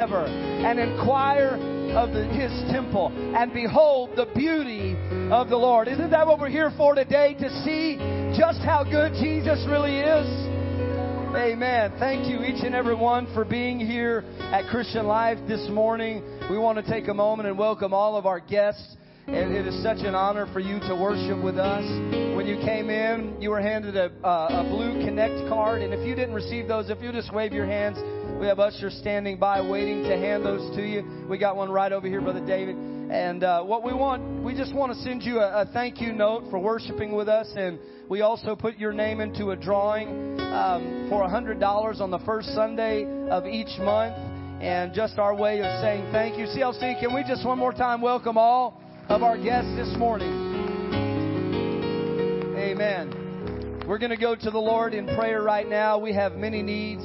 ever and inquire of the, his temple and behold the beauty of the Lord. Isn't that what we're here for today? To see just how good Jesus really is? Amen. Thank you, each and every one, for being here at Christian Life this morning. We want to take a moment and welcome all of our guests. And it is such an honor for you to worship with us. When you came in, you were handed a, uh, a blue Connect card. And if you didn't receive those, if you just wave your hands, we have ushers standing by waiting to hand those to you. We got one right over here, Brother David. And uh, what we want, we just want to send you a, a, thank you note for worshiping with us. And we also put your name into a drawing um, for $100 on the first Sunday of each month. And just our way of saying thank you. CLC, can we just one more time welcome all of our guests this morning? Amen. We're going to go to the Lord in prayer right now. We have many needs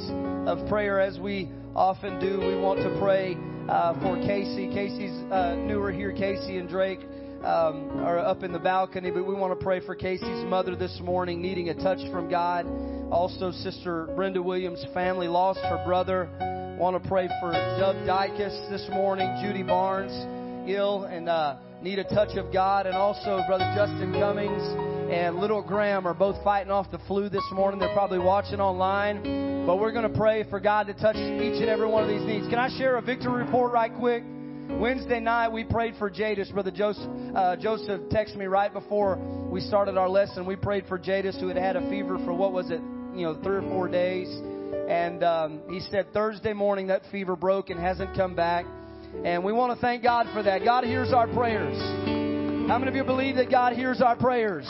of prayer as we often do. We want to pray uh, for Casey. Casey's uh, newer here. Casey and Drake um, are up in the balcony, but we want to pray for Casey's mother this morning, needing a touch from God. Also, Sister Brenda Williams' family lost her brother. Want to pray for Doug Dykus this morning. Judy Barnes ill and uh, need a touch of God, and also Brother Justin Cummings and little Graham are both fighting off the flu this morning. They're probably watching online. But we're going to pray for God to touch each and every one of these needs. Can I share a victory report right quick? Wednesday night we prayed for Jadis. Brother Joseph, uh, Joseph texted me right before we started our lesson. We prayed for Jadis who had had a fever for what was it, you know, three or four days. And um, he said Thursday morning that fever broke and hasn't come back. And we want to thank God for that. God hears our prayers. How many of you believe that God hears our prayers?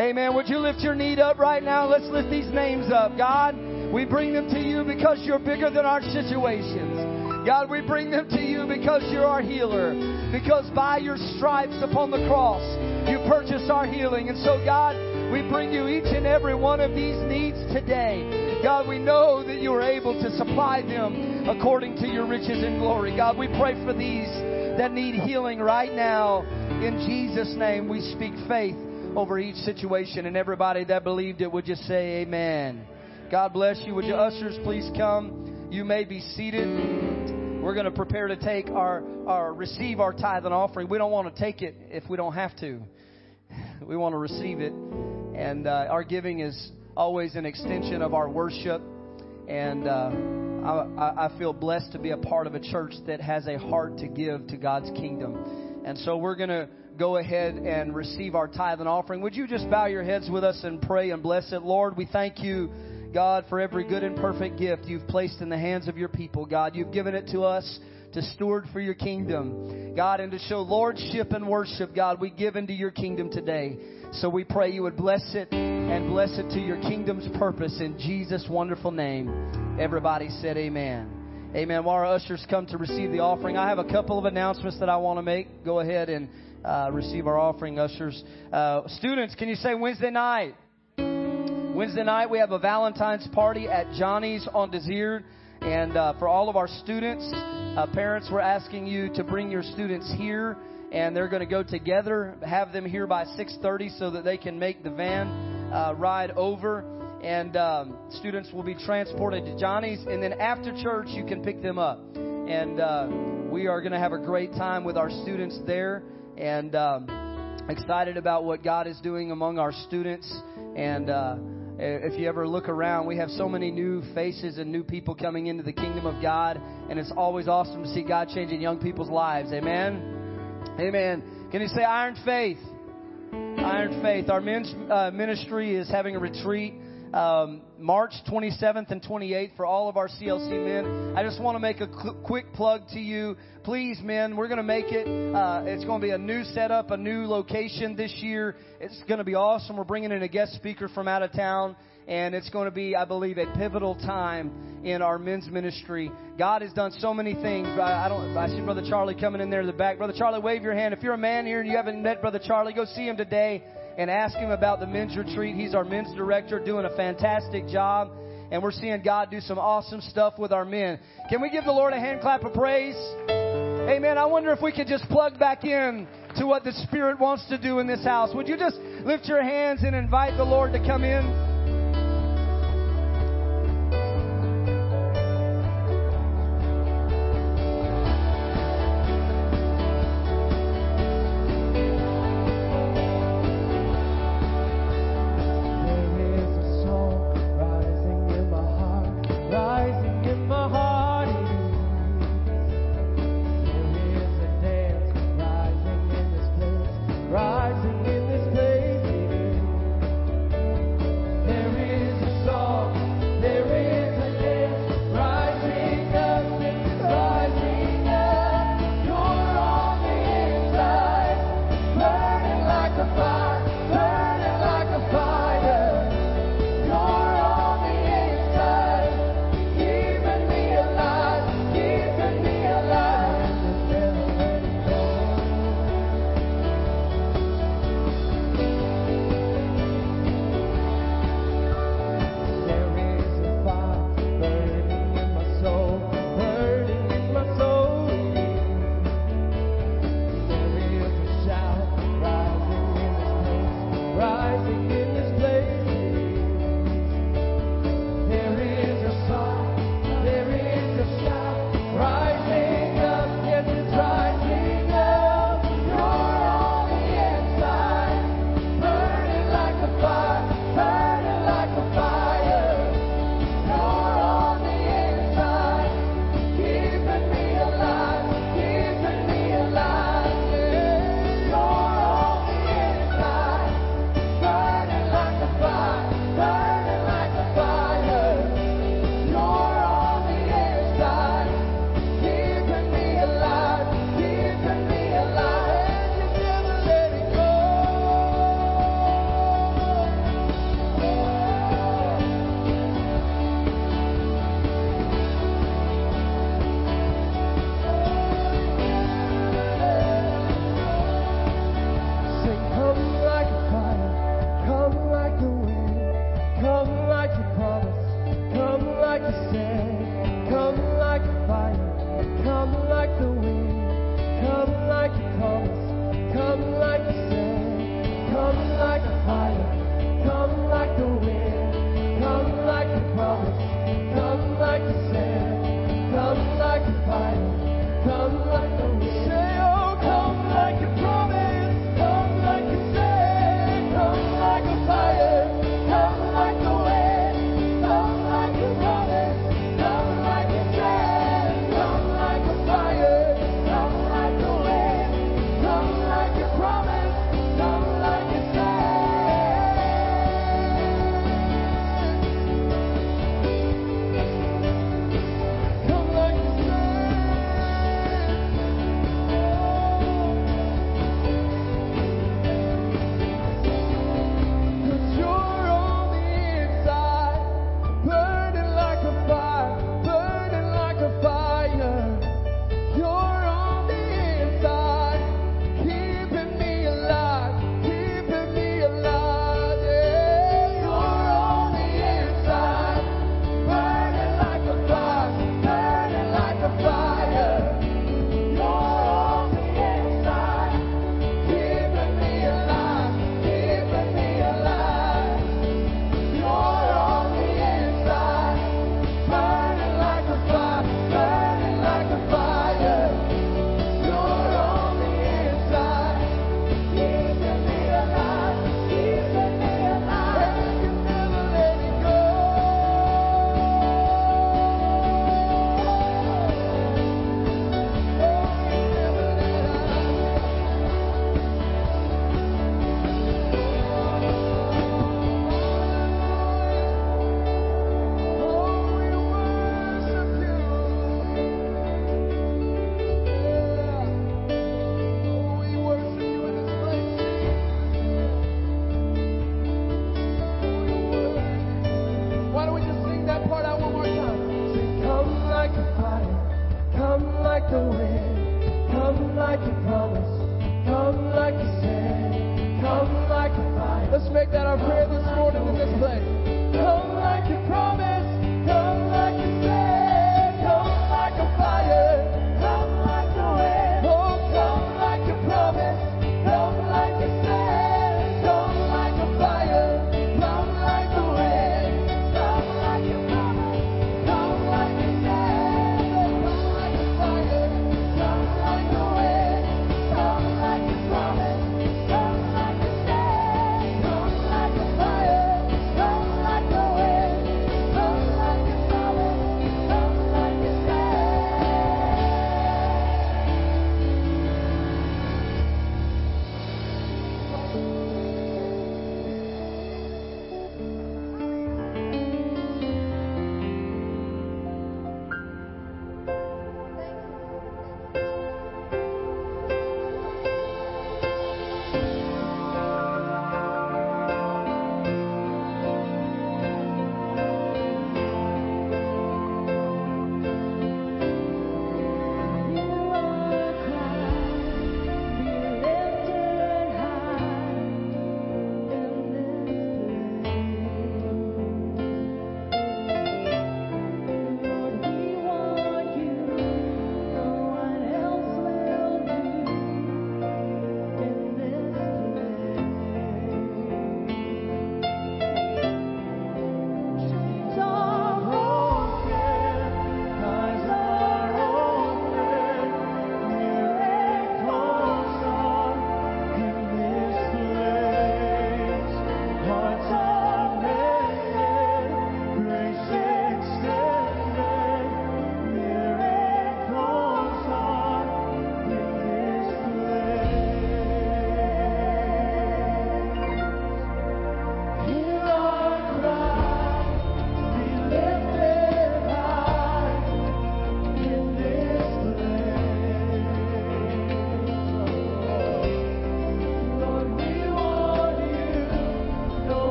Amen. Would you lift your need up right now? Let's lift these names up. God, we bring them to you because you're bigger than our situations. God, we bring them to you because you're our healer. Because by your stripes upon the cross, you purchased our healing. And so, God, we bring you each and every one of these needs today. God, we know that you are able to supply them according to your riches and glory. God, we pray for these that need healing right now. In Jesus' name, we speak faith over each situation. And everybody that believed it would just say, Amen. God bless you. Would you ushers please come? You may be seated. We're going to prepare to take our, our receive our tithe and offering. We don't want to take it if we don't have to. We want to receive it, and uh, our giving is always an extension of our worship. And uh, I, I feel blessed to be a part of a church that has a heart to give to God's kingdom. And so we're going to go ahead and receive our tithe and offering. Would you just bow your heads with us and pray and bless it? Lord, we thank you God, for every good and perfect gift you've placed in the hands of your people. God, you've given it to us to steward for your kingdom. God, and to show lordship and worship, God, we give into your kingdom today. So we pray you would bless it and bless it to your kingdom's purpose in Jesus' wonderful name. Everybody said amen. Amen. While our ushers come to receive the offering, I have a couple of announcements that I want to make. Go ahead and uh, receive our offering, ushers. Uh, students, can you say Wednesday night? Wednesday night, we have a Valentine's party at Johnny's on Desert. And uh, for all of our students, uh, parents, we're asking you to bring your students here. And they're going to go together, have them here by 6.30 so that they can make the van uh, ride over. And um, students will be transported to Johnny's. And then after church, you can pick them up. And uh, we are going to have a great time with our students there. And um, excited about what God is doing among our students. And if you ever look around, we have so many new faces and new people coming into the kingdom of God, and it's always awesome to see God changing young people's lives. Amen. Amen. Can you say iron faith? Iron faith. Our men's uh, ministry is having a retreat um, March 27th and 28th for all of our CLC men. I just want to make a quick plug to you. Please, men, we're going to make it. Uh, it's going to be a new setup, a new location this year. It's going to be awesome. We're bringing in a guest speaker from out of town, and it's going to be, I believe, a pivotal time in our men's ministry. God has done so many things. I, I don't. I see Brother Charlie coming in there in the back. Brother Charlie, wave your hand. If you're a man here and you haven't met Brother Charlie, go see him today and ask him about the men's retreat. He's our men's director, doing a fantastic job. And we're seeing God do some awesome stuff with our men. Can we give the Lord a hand clap of praise? Amen. I wonder if we could just plug back in to what the Spirit wants to do in this house. Would you just lift your hands and invite the Lord to come in?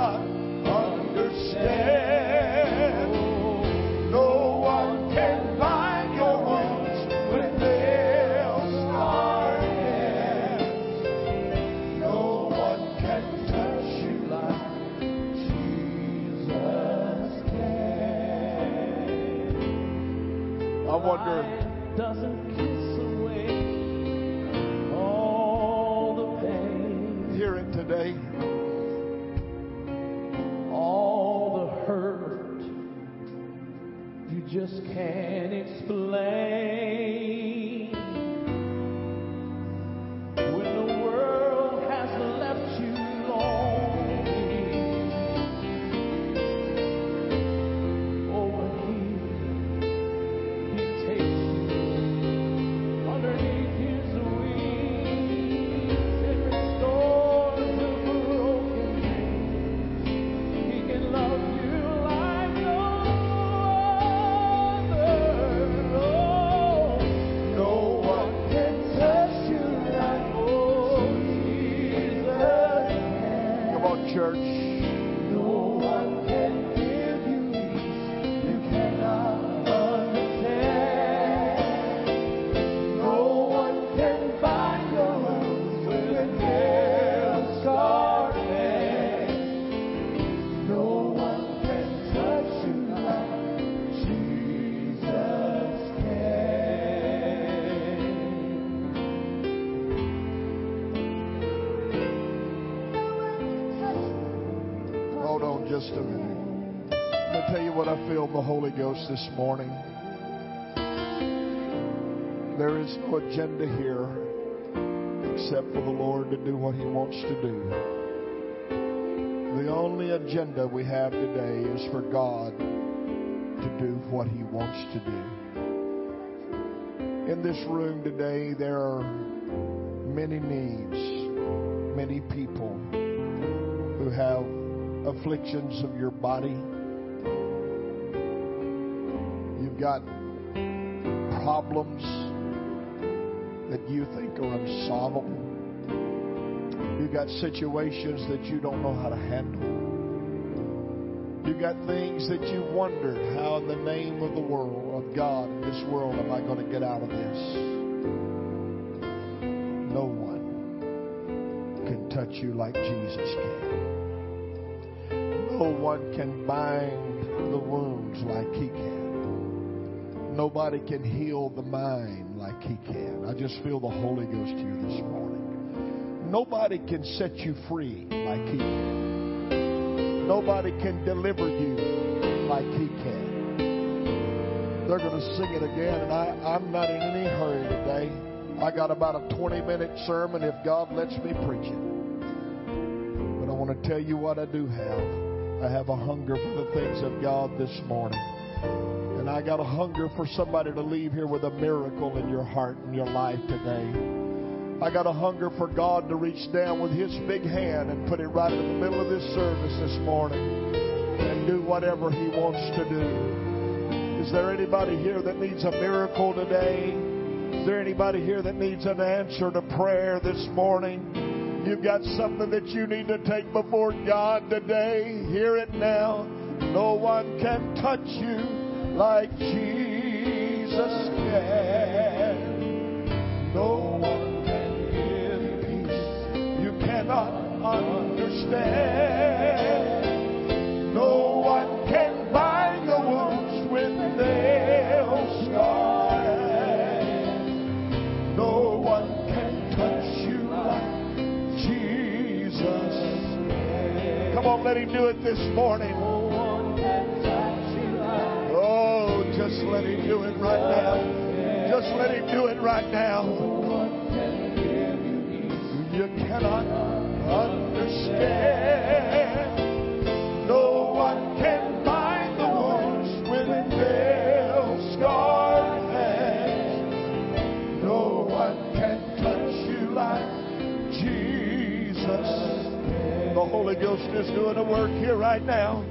You Ghost this morning. There is no agenda here except for the Lord to do what He wants to do. The only agenda we have today is for God to do what He wants to do. In this room today, there are many needs, many people who have afflictions of your body. Got problems that you think are unsolvable. You've got situations that you don't know how to handle. You've got things that you wondered how, in the name of the world, of God, in this world, am I going to get out of this? No one can touch you like Jesus can. No one can bind the wounds like He can. Nobody can heal the mind like He can. I just feel the Holy Ghost here this morning. Nobody can set you free like He can. Nobody can deliver you like He can. They're going to sing it again, and I, I'm not in any hurry today. I got about a 20 minute sermon if God lets me preach it. But I want to tell you what I do have. I have a hunger for the things of God this morning. I got a hunger for somebody to leave here with a miracle in your heart and your life today. I got a hunger for God to reach down with His big hand and put it right in the middle of this service this morning and do whatever He wants to do. Is there anybody here that needs a miracle today? Is there anybody here that needs an answer to prayer this morning? You've got something that you need to take before God today. Hear it now. No one can touch you like Jesus can. No one can give peace you cannot understand. No one can bind the wounds with nails scarred. No one can touch you like Jesus. Come on, let him do it this morning. Let Him do it right now. Just let Him do it right now. You cannot understand. No one can bind the wounds with nail scarred hands. No one can touch you like Jesus. The Holy Ghost is doing a work here right now.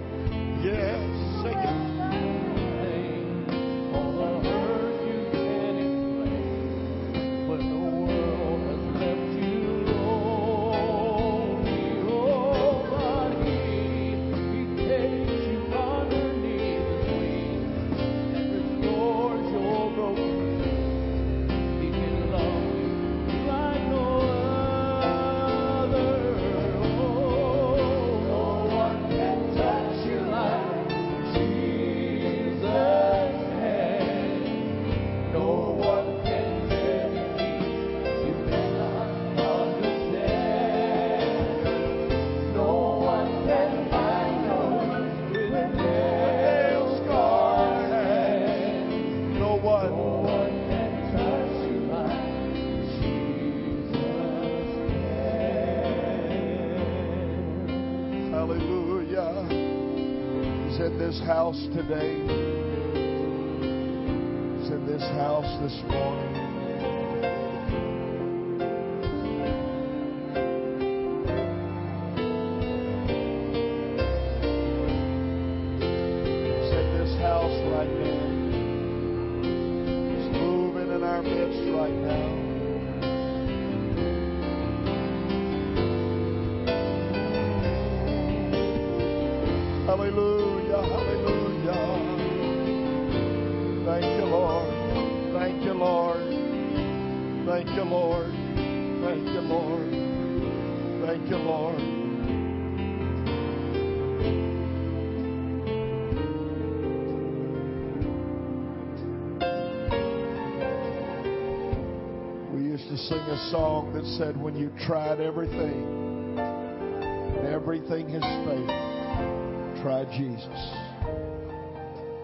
Sing a song that said, When you tried everything, and everything has failed, try Jesus.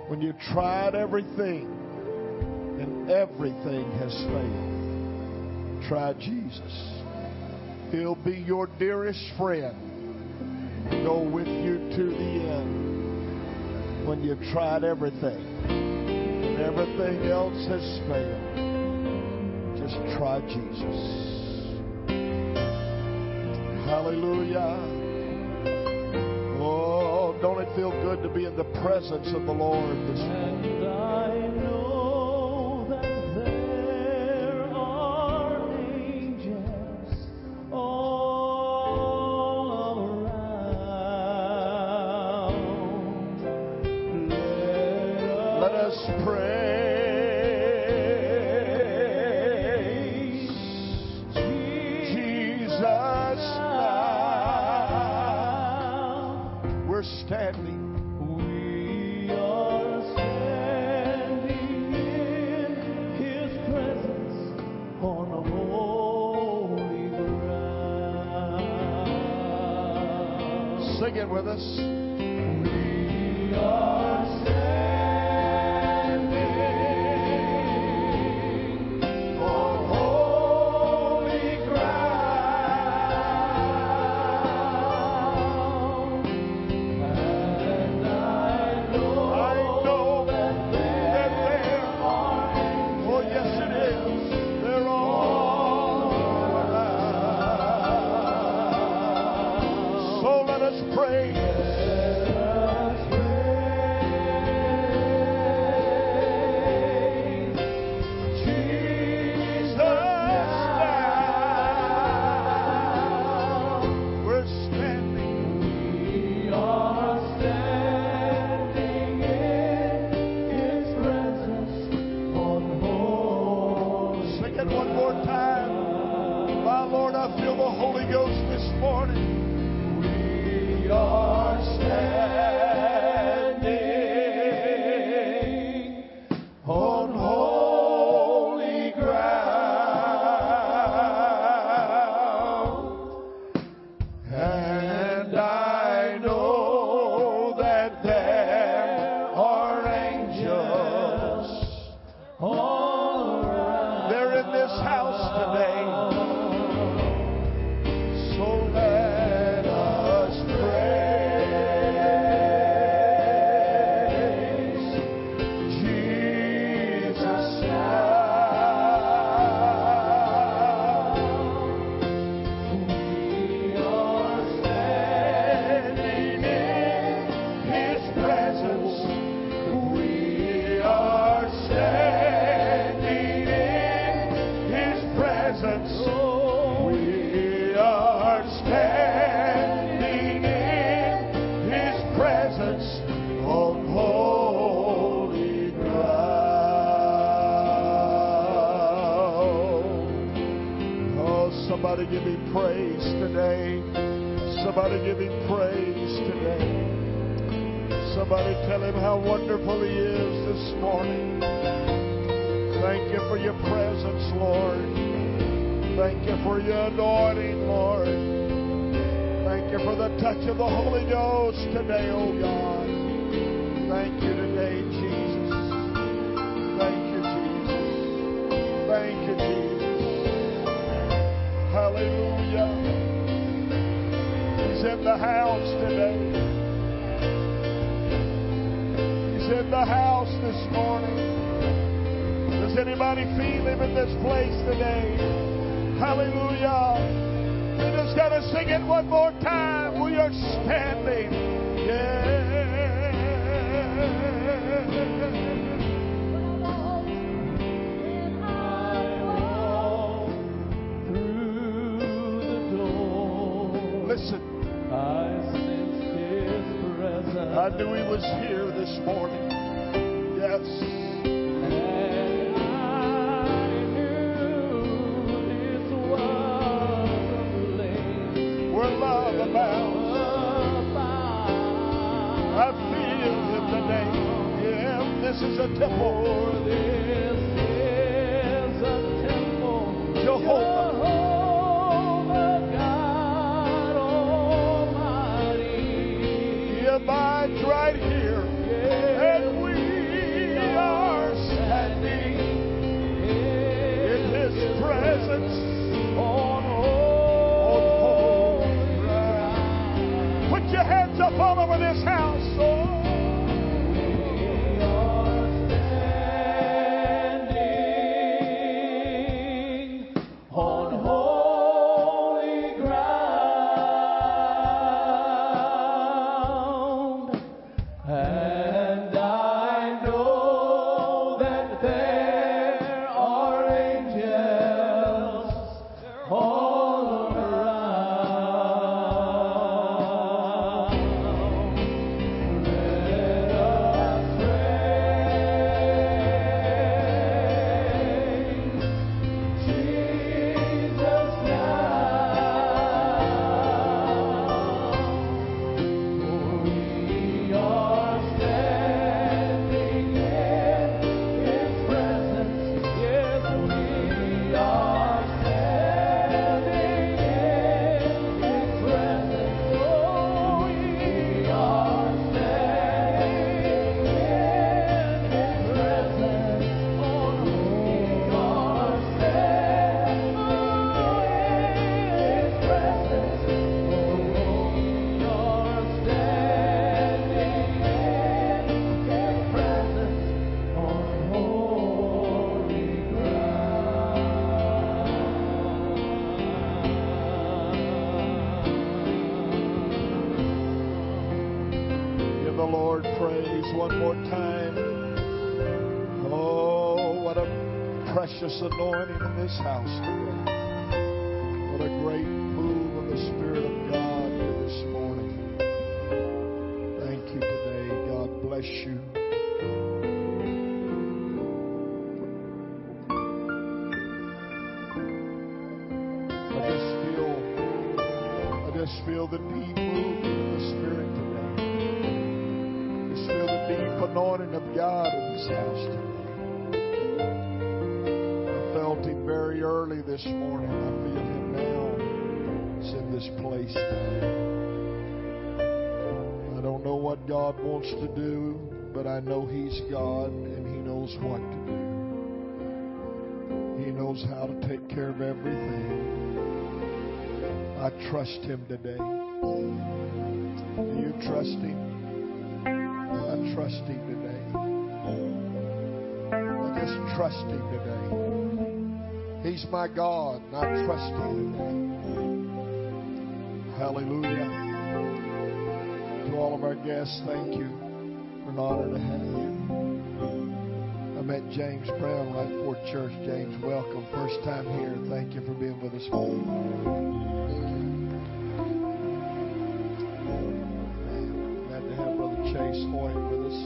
When you tried everything, and everything has failed, try Jesus. He'll be your dearest friend. Go with you to the end. When you tried everything, and everything else has failed, just try Jesus. Hallelujah. Oh, don't it feel good to be in the presence of the Lord this morning? Sing it with us. Give him praise today. Somebody give him praise today. Somebody tell him how wonderful he is this morning. Thank you for your presence, Lord. Thank you for your anointing, Lord. Thank you for the touch of the Holy Ghost today, oh God. Thank you the house today. He's in the house this morning. Does anybody feel him in this place today? Hallelujah. We just got to sing it one more time. Put your hands up all over this house. Oh. The deep moving of the Spirit today. Just feel the deep anointing of God in this house today. I felt Him very early this morning. I feel Him now. It's in this place today. I don't know what God wants to do, but I know He's God and He knows what to do. He knows how to take care of everything. I trust Him today. You trust Him? I trust Him today. I just trust Him today. He's my God, I trust Him today. Hallelujah. To all of our guests, thank you. We're an honor to have you. I met James Brown right before church. James, welcome. First time here. Thank you for being with us. Brother Chase with us.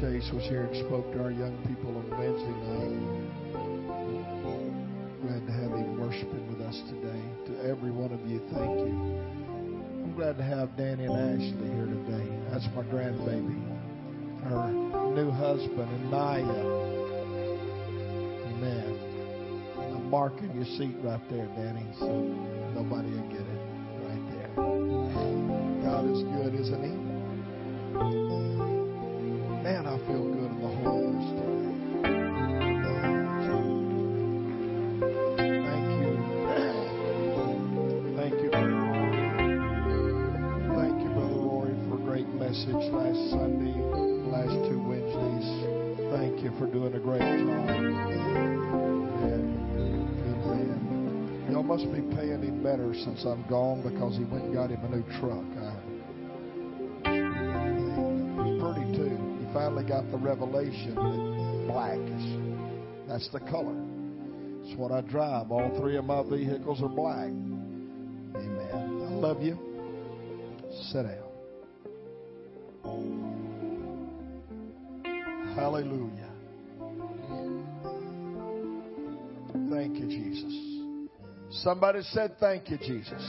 Chase was here and spoke to our young people on Wednesday night. Glad to have him worshiping with us today. To every one of you, thank you. I'm glad to have Danny and Ashley here today. That's my grandbaby. Her new husband, and Naya. Amen. I'm marking your seat right there, Danny, so nobody will get it. Right there. God is good, isn't he? Man, I feel good in the Holy Ghost today. Thank you. Thank you, Brother Rory. Thank you, Brother Rory, for a great message last Sunday, last two Wednesdays. Thank you for doing a great job. Amen. Y'all must be paying him better since I'm gone because he went and got him a new truck. I, finally got the revelation that black is that's the color. It's what I drive. All three of my vehicles are black. Amen. I love you. Sit down. Hallelujah. Thank you, Jesus. Somebody said, Thank you, Jesus.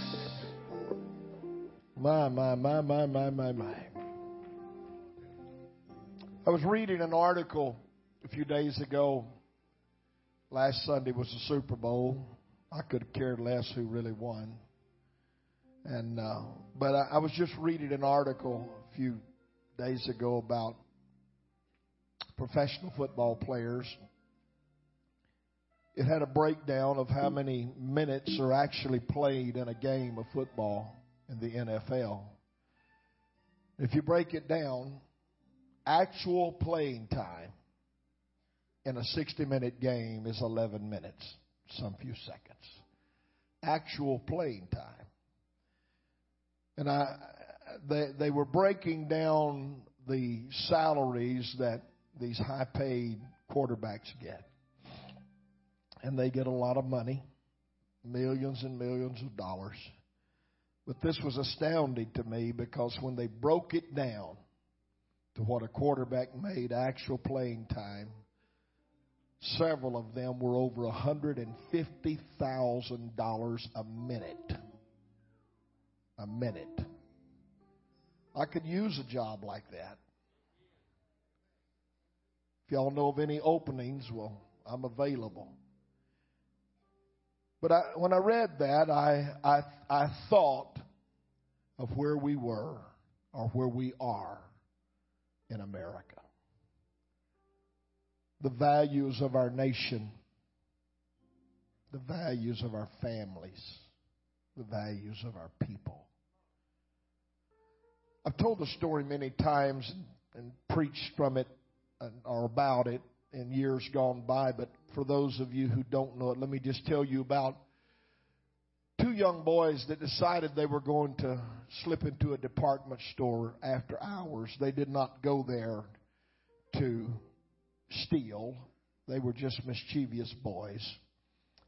My, my, my, my, my, my, my. I was reading an article a few days ago. Last Sunday was the Super Bowl. I could have cared less who really won. And uh, but I, I was just reading an article a few days ago about professional football players. It had a breakdown of how many minutes are actually played in a game of football in the NFL. If you break it down, actual playing time in a 60 minute game is 11 minutes, some few seconds. Actual playing time. And I, they, they were breaking down the salaries that these high paid quarterbacks get. And they get a lot of money, millions and millions of dollars. But this was astounding to me because when they broke it down to what a quarterback made actual playing time, several of them were over $150,000 a minute. A minute. I could use a job like that. If y'all know of any openings, well, I'm available. But I, when I read that, I, I, I thought of where we were or where we are in America. The values of our nation, the values of our families, the values of our people. I've told the story many times and, preached from it and or about it in years gone by, but for those of you who don't know it, let me just tell you about young boys that decided they were going to slip into a department store after hours. They did not go there to steal, they were just mischievous boys.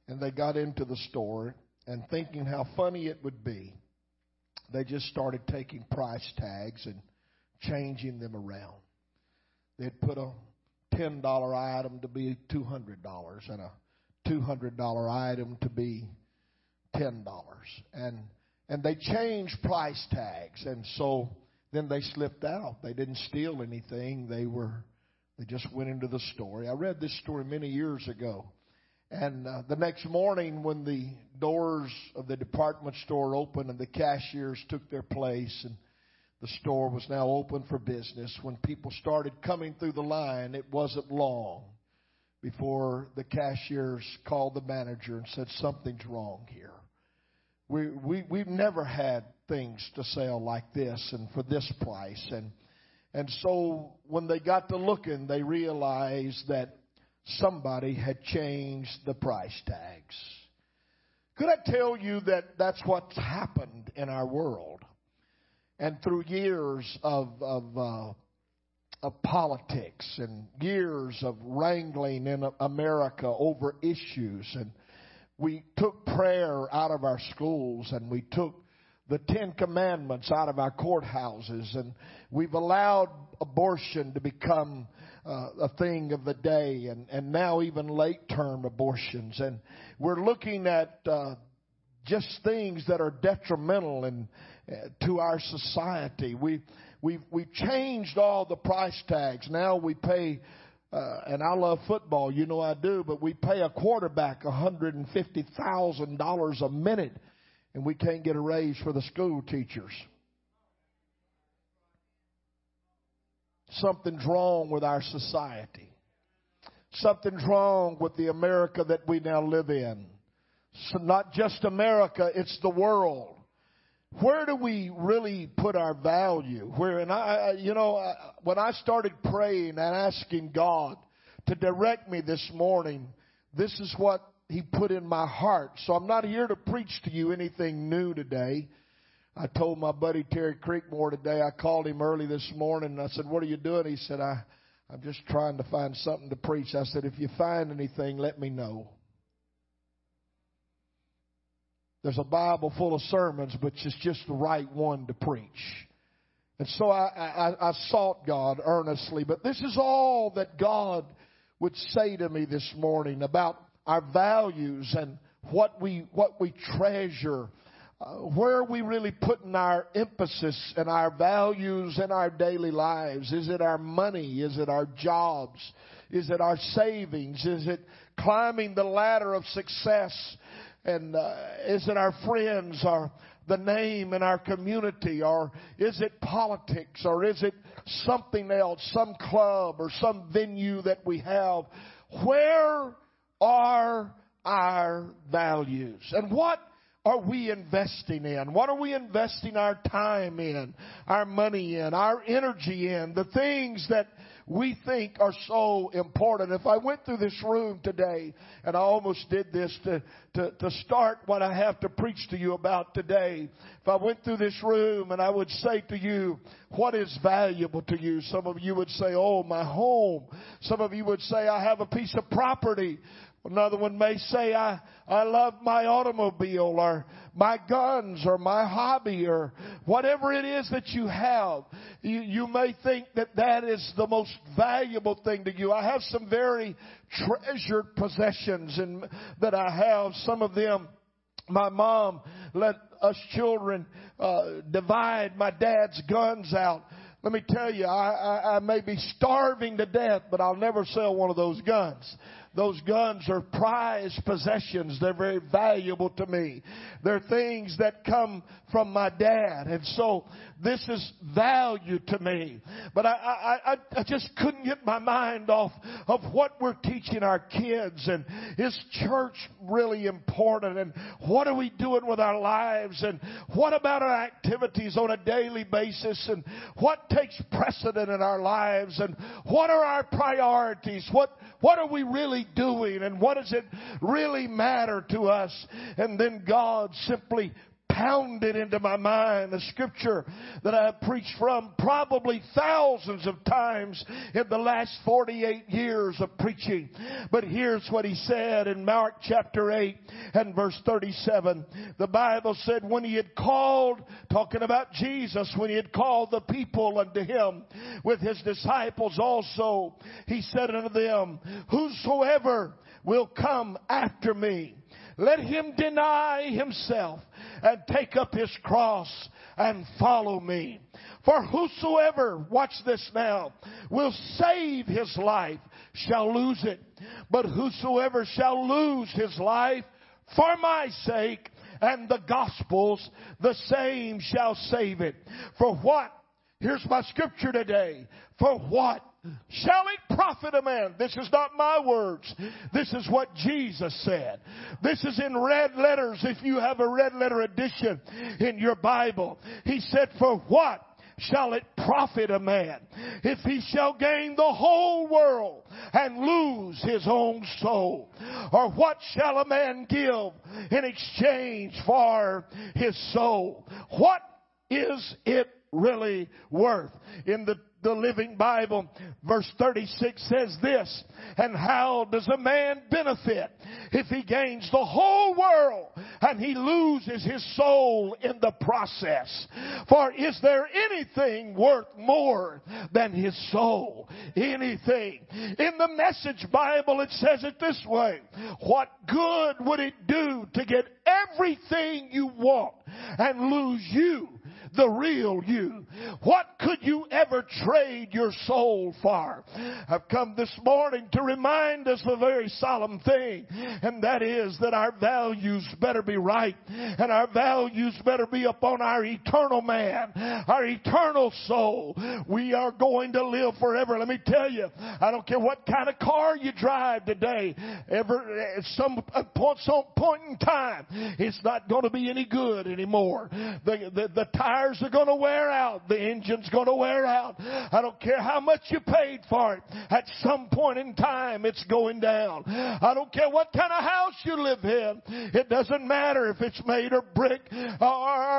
And they got into the store and thinking how funny it would be, they just started taking price tags and changing them around. They'd put a $10 item to be $200 and a $200 item to be $10. And, and they changed price tags. And so then they slipped out. They didn't steal anything. They were, they just went into the store. I read this story many years ago. And uh, the next morning, when the doors of the department store opened and the cashiers took their place and the store was now open for business, when people started coming through the line, it wasn't long before the cashiers called the manager and said, Something's wrong here. We, we, we've never had things to sell like this and for this price. And, and so when they got to looking, they realized that somebody had changed the price tags. Could I tell you that that's what's happened in our world? And through years of, of, uh, of politics and years of wrangling in America over issues, and we took prayer out of our schools and we took the Ten Commandments out of our courthouses, and we've allowed abortion to become uh, a thing of the day, and, and now even late term abortions. And we're looking at uh, just things that are detrimental and uh, to our society. We we've we've changed all the price tags. Now we pay. Uh, and I love football, you know I do, but we pay a quarterback $150,000 a minute, and we can't get a raise for the school teachers. Something's wrong with our society. Something's wrong with the America that we now live in. So not just America, it's the world. Where do we really put our value? Where, and I, you know, when I started praying and asking God to direct me this morning, this is what He put in my heart. So I'm not here to preach to you anything new today. I told my buddy Terry Creekmore today, I called him early this morning and I said, What are you doing? He said, I, I'm just trying to find something to preach. I said, If you find anything, let me know. There's a Bible full of sermons, but it's just the right one to preach. And so I, I, I sought God earnestly, but this is all that God would say to me this morning about our values and what we what we treasure uh, where are we really putting our emphasis and our values in our daily lives? Is it our money? Is it our jobs? Is it our savings? Is it climbing the ladder of success? And uh, is it our friends or the name in our community? Or is it politics? Or is it something else, some club or some venue that we have? Where are our values? And what are we investing in? What are we investing our time in, our money in, our energy in, the things that we think are so important. If I went through this room today, and I almost did this to, to, to start what I have to preach to you about today, if I went through this room and I would say to you, what is valuable to you? Some of you would say, oh, my home. Some of you would say, I have a piece of property. Another one may say, I, I love my automobile or my guns or my hobby or whatever it is that you have. You, you may think that that is the most valuable thing to you. I have some very treasured possessions that I have. Some of them, my mom let us children uh, divide my dad's guns out. Let me tell you, I, I, I may be starving to death, but I'll never sell one of those guns. Those guns are prized possessions. They're very valuable to me. They're things that come from my dad. And so this is value to me. But I, I, I, just couldn't get my mind off of what we're teaching our kids and is church really important and what are we doing with our lives and what about our activities on a daily basis and what takes precedent in our lives and what are our priorities? What, what are we really doing and what does it really matter to us? And then God simply pounded into my mind, a scripture that I have preached from probably thousands of times in the last 48 years of preaching. But here's what he said in Mark chapter 8 and verse 37. The Bible said when he had called, talking about Jesus, when he had called the people unto him with his disciples also, he said unto them, whosoever will come after me, let him deny himself and take up his cross and follow me. For whosoever, watch this now, will save his life shall lose it. But whosoever shall lose his life for my sake and the gospel's, the same shall save it. For what? Here's my scripture today. For what Shall it profit a man? This is not my words. This is what Jesus said. This is in red letters if you have a red letter edition in your Bible. He said, for what? shall it profit a man if he shall gain the whole world and lose his own soul? Or what shall a man give in exchange for his soul? What is it really worth? In the the Living Bible, verse 36 says this, and how does a man benefit if he gains the whole world and he loses his soul in the process? For is there anything worth more than his soul? Anything. In the Message Bible, it says it this way, what good would it do to get everything you want and lose you? The real you. What could you ever trade your soul for? I've come this morning to remind us of a very solemn thing, and that is that our values better be right, and our values better be upon our eternal man, our eternal soul. We are going to live forever. Let me tell you, I don't care what kind of car you drive today, ever, at some point, some point in time, it's not going to be any good anymore. The, the, the tire tires are going to wear out. The engine's going to wear out. I don't care how much you paid for it. At some point in time, it's going down. I don't care what kind of house you live in. It doesn't matter if it's made of brick or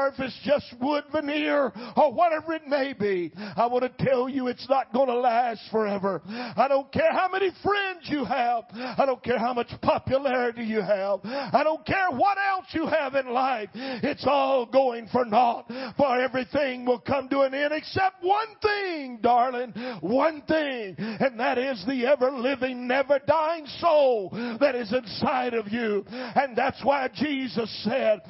if it's just wood veneer or whatever it may be. I want to tell you it's not going to last forever. I don't care how many friends you have. I don't care how much popularity you have. I don't care what else you have in life. It's all going for naught. For everything will come to an end except one thing, darling. One thing. And that is the ever living, never dying soul that is inside of you. And that's why Jesus said,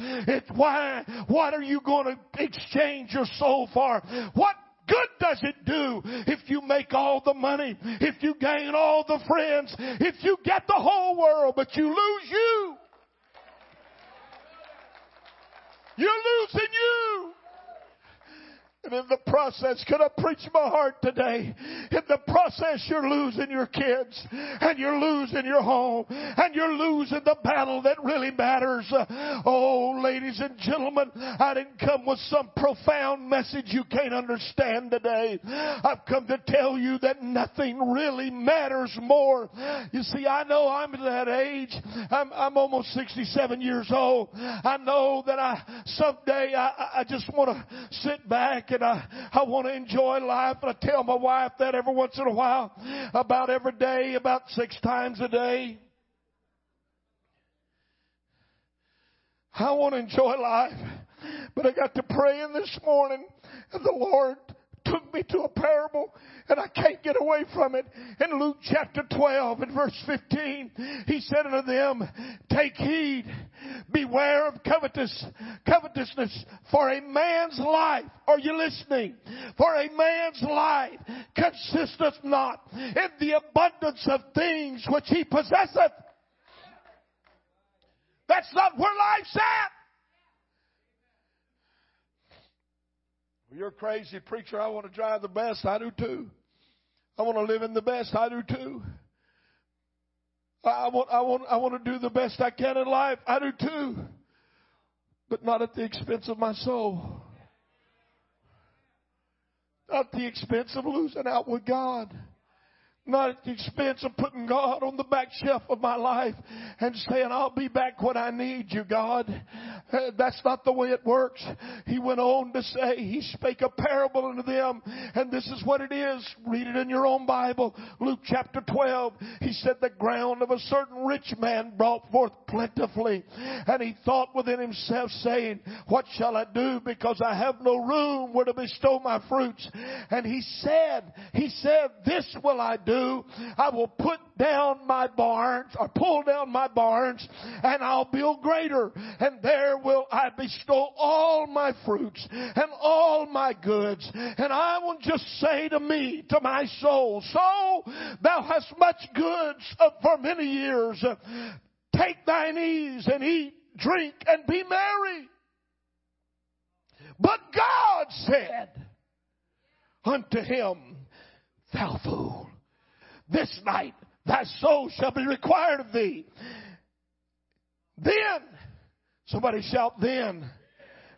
why, what are you going to exchange your soul for? What good does it do if you make all the money, if you gain all the friends, if you get the whole world, but you lose you? You're losing you. And in the process, can I preach my heart today? In the process, you're losing your kids, and you're losing your home, and you're losing the battle that really matters. Oh, ladies and gentlemen, I didn't come with some profound message you can't understand today. I've come to tell you that nothing really matters more. You see, I know I'm at that age. I'm, I'm almost 67 years old. I know that I someday I, I just want to sit back and I, I want to enjoy life. And I tell my wife that every once in a while, about every day, about six times a day. I want to enjoy life. But I got to praying this morning and the Lord took me to a parable and I can't get away from it. In Luke chapter 12 and verse 15, he said unto them, take heed, beware of covetous, covetousness, for a man's life, are you listening? For a man's life consisteth not in the abundance of things which he possesseth. That's not where life's at. You're a crazy preacher. I want to drive the best. I do too. I want to live in the best. I do too. I want, I want, I want to do the best I can in life. I do too. But not at the expense of my soul. Not the expense of losing out with God not at the expense of putting God on the back shelf of my life and saying, I'll be back when I need you, God. Uh, that's not the way it works. He went on to say, He spake a parable unto them, and this is what it is. Read it in your own Bible. Luke chapter 12. He said, The ground of a certain rich man brought forth plentifully. And he thought within himself, saying, What shall I do? Because I have no room where to bestow my fruits. And he said, He said, This will I do do, I will put down my barns or pull down my barns and I'll build greater and there will I bestow all my fruits and all my goods and I will just say to me, to my soul, so thou hast much goods uh, for many years. Take thine ease and eat, drink and be merry. But God said unto him, Thou fool, this night thy soul shall be required of thee. Then, somebody shout, then.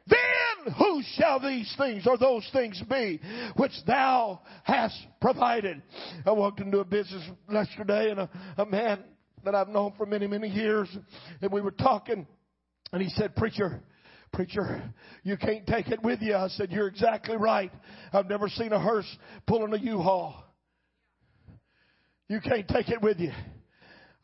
Then who shall these things or those things be which thou hast provided? I walked into a business yesterday and a, a man that I've known for many, many years, and we were talking, and he said, Preacher, Preacher, you can't take it with you. I said, You're exactly right. I've never seen a hearse pulling a U-Haul. You can't take it with you.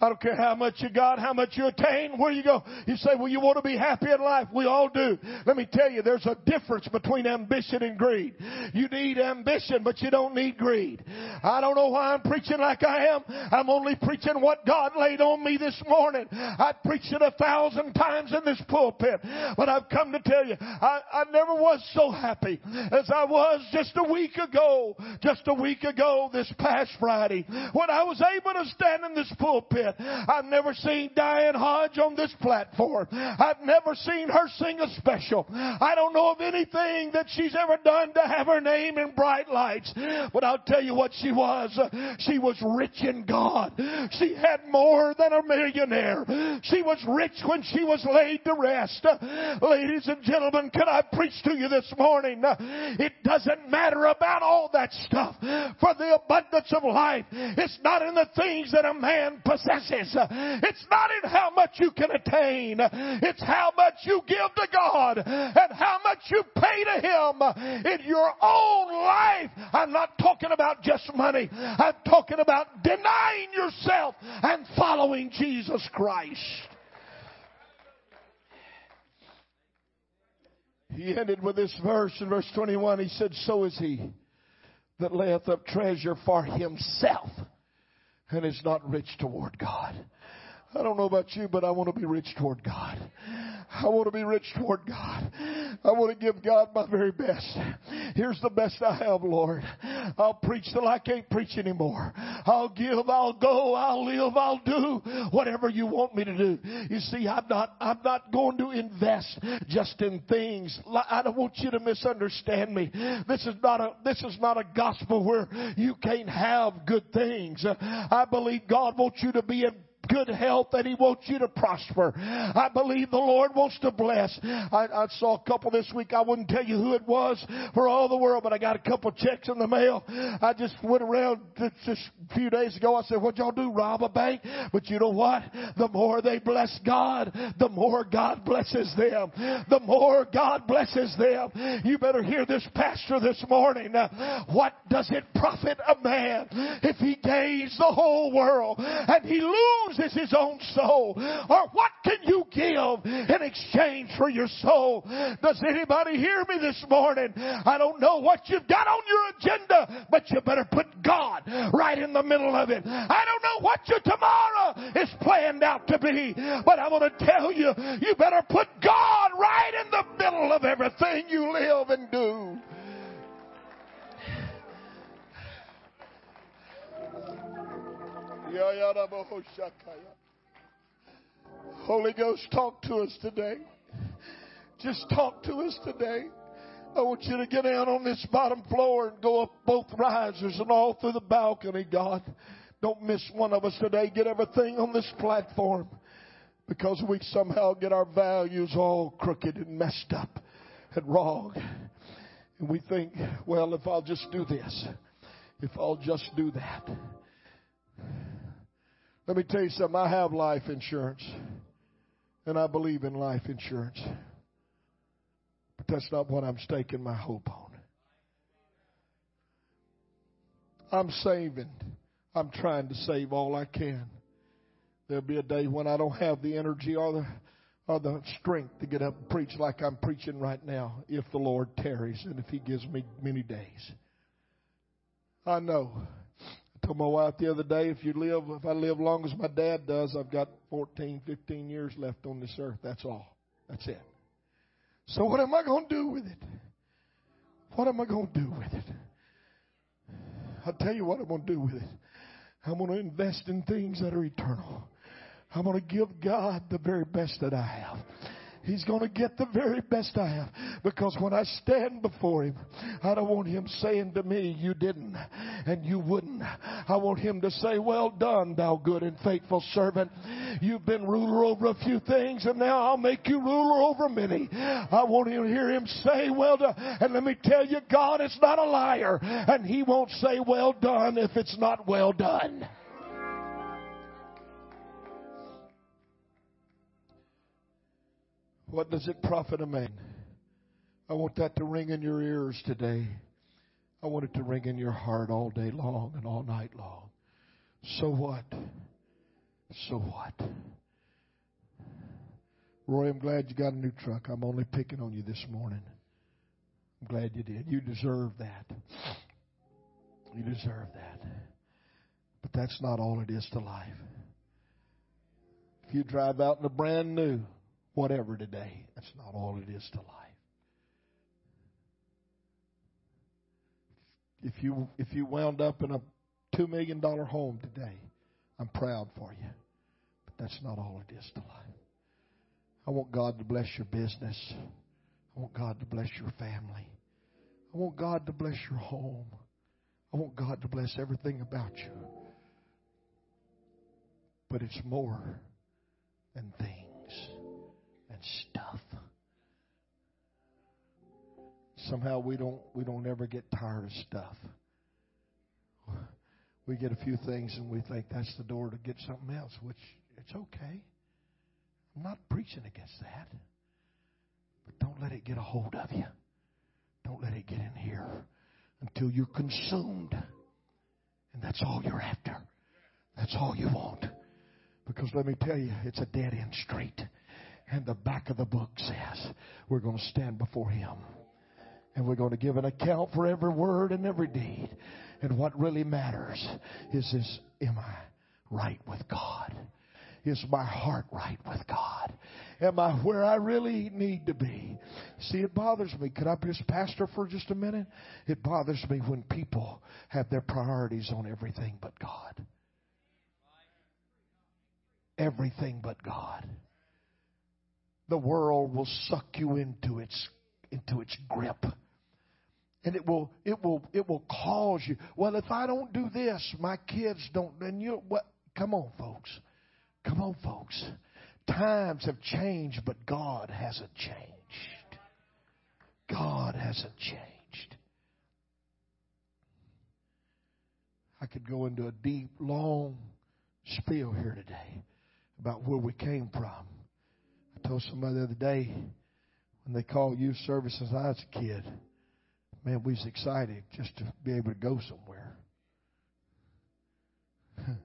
I don't care how much you got, how much you attain, where you go. You say, well, you want to be happy in life. We all do. Let me tell you, there's a difference between ambition and greed. You need ambition, but you don't need greed. I don't know why I'm preaching like I am. I'm only preaching what God laid on me this morning. I preached it a thousand times in this pulpit, but I've come to tell you, I, I never was so happy as I was just a week ago, just a week ago this past Friday, when I was able to stand in this pulpit I've never seen Diane Hodge on this platform. I've never seen her sing a special. I don't know of anything that she's ever done to have her name in bright lights. But I'll tell you what she was. She was rich in God. She had more than a millionaire. She was rich when she was laid to rest. Ladies and gentlemen, can I preach to you this morning? It doesn't matter about all that stuff. For the abundance of life, it's not in the things that a man possesses possesses. It's not in how much you can attain. It's how much you give to God and how much you pay to Him in your own life. I'm not talking about just money. I'm talking about denying yourself and following Jesus Christ. He ended with this verse in verse 21. He said, So is he that layeth up treasure for himself and is not rich toward God. I don't know about you, but I want to be rich toward God. I want to be rich toward God. I want to give God my very best. Here's the best I have, Lord. I'll preach till I can't preach anymore. I'll give, I'll go, I'll live, I'll do whatever you want me to do. You see, I'm not, I'm not going to invest just in things. I don't want you to misunderstand me. This is not a, this is not a gospel where you can't have good things. I believe God wants you to be in good health and He wants you to prosper. I believe the Lord wants to bless. I, I saw a couple this week. I wouldn't tell you who it was for all the world, but I got a couple checks in the mail. I just went around just a few days ago. I said, what y'all do? Rob a bank? But you know what? The more they bless God, the more God blesses them. The more God blesses them. You better hear this pastor this morning. What does it profit a man if he gains the whole world and he loses loses his own soul? Or what can you give in exchange for your soul? Does anybody hear me this morning? I don't know what you've got on your agenda, but you better put God right in the middle of it. I don't know what your tomorrow is planned out to be, but I want to tell you, you better put God right in the middle of everything you live and do. Oh, Holy Ghost, talk to us today. Just talk to us today. I want you to get down on this bottom floor and go up both risers and all through the balcony, God. Don't miss one of us today. Get everything on this platform because we somehow get our values all crooked and messed up and wrong. And we think, well, if I'll just do this, if I'll just do that. Let me tell you something. I have life insurance, and I believe in life insurance. But that's not what I'm staking my hope on. I'm saving. I'm trying to save all I can. There'll be a day when I don't have the energy or the or the strength to get up and preach like I'm preaching right now if the Lord tarries and if He gives me many days. I know told my wife the other day, if you live, if I live long as my dad does, I've got 14, 15 years left on this earth. That's all. That's it. So what am I going to do with it? What am I going to do with it? I'll tell you what I'm going to do with it. I'm going to invest in things that are eternal. I'm going to give God the very best that I have. He's going to get the very best I have. Because when I stand before Him, I don't want Him saying to me, You didn't and you wouldn't. I want Him to say, Well done, thou good and faithful servant. You've been ruler over a few things and now I'll make you ruler over many. I want to hear Him say, Well done. And let me tell you, God is not a liar and He won't say, Well done if it's not well done. What does it profit a man? I want that to ring in your ears today. I want it to ring in your heart all day long and all night long. So what? So what? Roy, I'm glad you got a new truck. I'm only picking on you this morning. I'm glad you did. You deserve that. You deserve that. But that's not all it is to life. If you drive out in a brand new whatever today, that's not all it is to life. If you if you wound up in a two million dollar home today, I'm proud for you. But that's not all it is to life. I want God to bless your business. I want God to bless your family. I want God to bless your home. I want God to bless everything about you. But it's more than things and stuff. Somehow we don't we don't ever get tired of stuff. We get a few things and we think that's the door to get something else, which it's okay. I'm not preaching against that. But don't let it get a hold of you. Don't let it get in here until you're consumed. And that's all you're after. That's all you want. Because let me tell you, it's a dead end street. And the back of the book says we're going to stand before Him. And we're going to give an account for every word and every deed. And what really matters is, this, am I right with God? Is my heart right with God? Am I where I really need to be? See, it bothers me. Could I be just pastor for just a minute? It bothers me when people have their priorities on everything but God. Everything but God. The world will suck you into its into its grip. And it will it will it will cause you. Well, if I don't do this, my kids don't then you what come on folks. Come on, folks. Times have changed, but God hasn't changed. God hasn't changed. I could go into a deep, long spiel here today about where we came from. I told somebody the other day when they called youth services, I was a kid. Man, we was excited just to be able to go somewhere.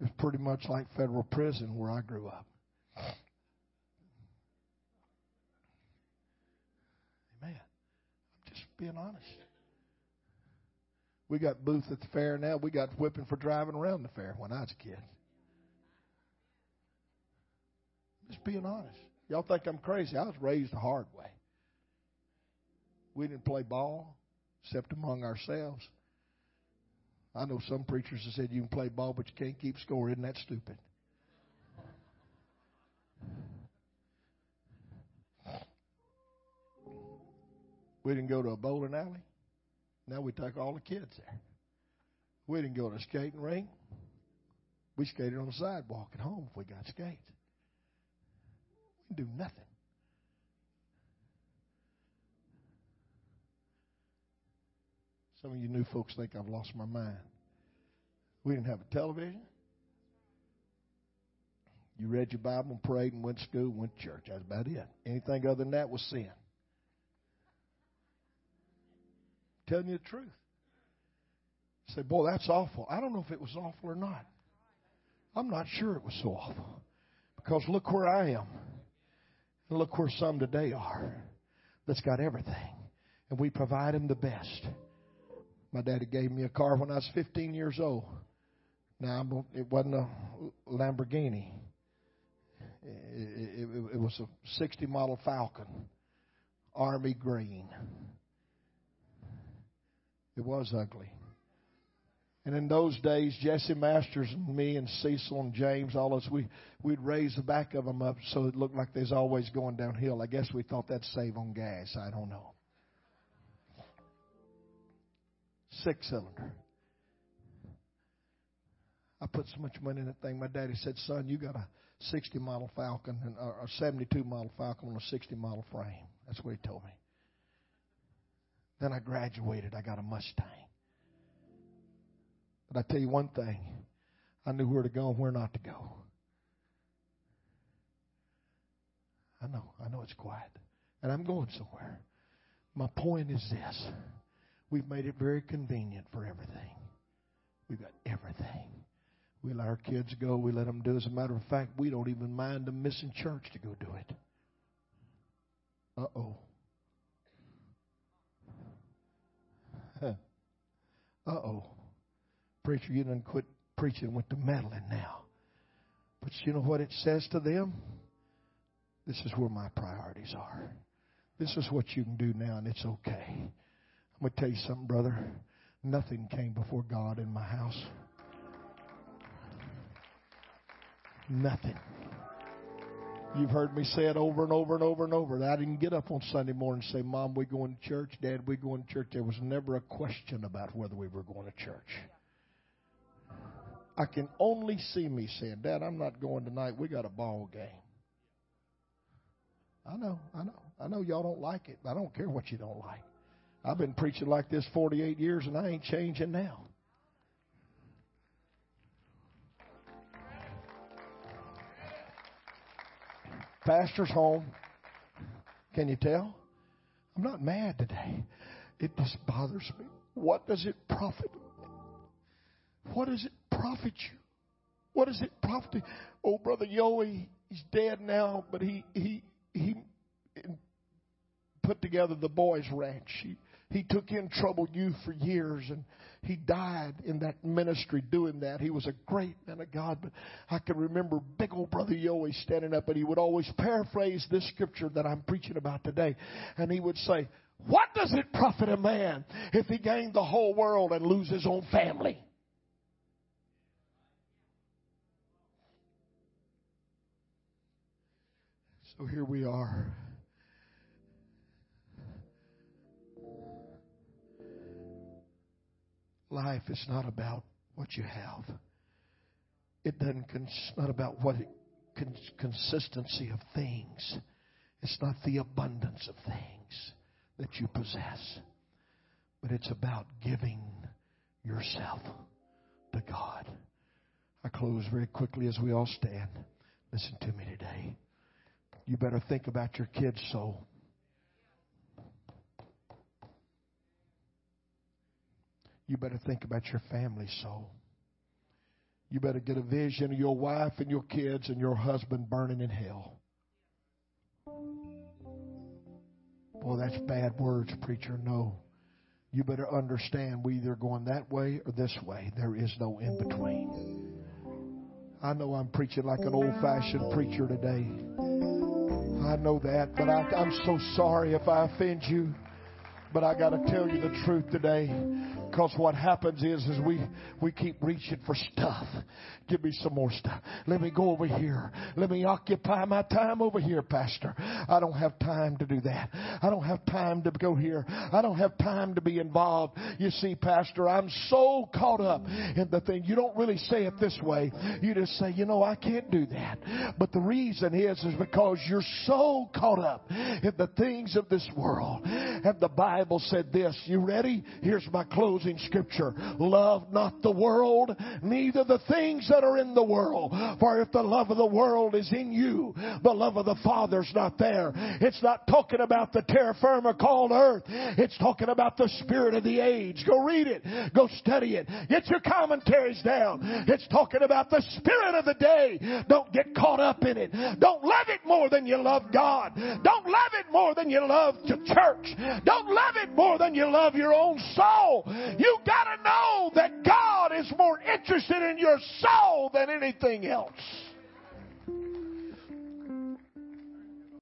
It's pretty much like federal prison where I grew up. Amen. I'm just being honest. We got booth at the fair now. We got whipping for driving around the fair when I was a kid. Just being honest. Y'all think I'm crazy. I was raised the hard way. We didn't play ball except among ourselves. I know some preachers have said you can play ball, but you can't keep score. Isn't that stupid? We didn't go to a bowling alley. Now we take all the kids there. We didn't go to a skating rink. We skated on the sidewalk at home if we got skates. We didn't do nothing. Some of you new folks think I've lost my mind. We didn't have a television. You read your Bible and prayed and went to school, went to church. That's about it. Anything other than that was sin. telling you the truth. You say, boy, that's awful. I don't know if it was awful or not. I'm not sure it was so awful. Because look where I am. And look where some today are that's got everything. And we provide them the best. My daddy gave me a car when I was 15 years old. Now, it wasn't a Lamborghini. It, it, it, was a 60 model Falcon, army green. It was ugly. And in those days, Jesse Masters and me and Cecil and James, all us, we, we'd raise the back of them up so it looked like there's always going downhill. I guess we thought that'd save on gas. I don't know. Six cylinder. I put so much money in that thing. My daddy said, "Son, you got a 60 model Falcon and or a 72 model Falcon on a 60 model frame." That's what he told me. Then I graduated. I got a Mustang. But I tell you one thing: I knew where to go and where not to go. I know, I know it's quiet. And I'm going somewhere. My point is this we've made it very convenient for everything. We've got everything. We let our kids go, we let them do. As a matter of fact, we don't even mind them missing church to go do it. Uh oh. Uh oh. Preacher, you done quit preaching with the meddling now. But you know what it says to them? This is where my priorities are. This is what you can do now, and it's okay. I'm going to tell you something, brother. Nothing came before God in my house. Nothing. You've heard me say it over and over and over and over. I didn't get up on Sunday morning and say, Mom, we're going to church? Dad, we're going to church? There was never a question about whether we were going to church. I can only see me saying, Dad, I'm not going tonight. We got a ball game. I know, I know. I know y'all don't like it. but I don't care what you don't like. I've been preaching like this 48 years and I ain't changing now. Pastor's home. Can you tell? I'm not mad today. It just bothers me. What does it profit? What does it profit you? What does it profit you? Oh, brother Yoey, he's dead now, but he he he put together the boys' ranch. He he took in troubled youth for years and he died in that ministry doing that. He was a great man of God, but I can remember big old brother Yoey standing up and he would always paraphrase this scripture that I'm preaching about today. And he would say, What does it profit a man if he gained the whole world and lose his own family? So here we are. Life is not about what you have. It doesn't. It's not about what it, consistency of things. It's not the abundance of things that you possess, but it's about giving yourself to God. I close very quickly as we all stand. Listen to me today. You better think about your kid's soul. You better think about your family soul. You better get a vision of your wife and your kids and your husband burning in hell. Boy, that's bad words, preacher. No. You better understand we either going that way or this way. There is no in between. I know I'm preaching like an old fashioned preacher today. I know that, but I, I'm so sorry if I offend you. But I got to tell you the truth today. Because what happens is, is we, we keep reaching for stuff. Give me some more stuff. Let me go over here. Let me occupy my time over here, Pastor. I don't have time to do that. I don't have time to go here. I don't have time to be involved. You see, Pastor, I'm so caught up in the thing. You don't really say it this way. You just say, you know, I can't do that. But the reason is, is because you're so caught up in the things of this world. And the Bible said this. You ready? Here's my close closing scripture. Love not the world, neither the things that are in the world. For if the love of the world is in you, the love of the Father's not there. It's not talking about the terra firma called earth. It's talking about the spirit of the age. Go read it. Go study it. Get your commentaries down. It's talking about the spirit of the day. Don't get caught up in it. Don't love it more than you love God. Don't love it more than you love the church. Don't love it more than you love your own soul. You got to know that God is more interested in your soul than anything else.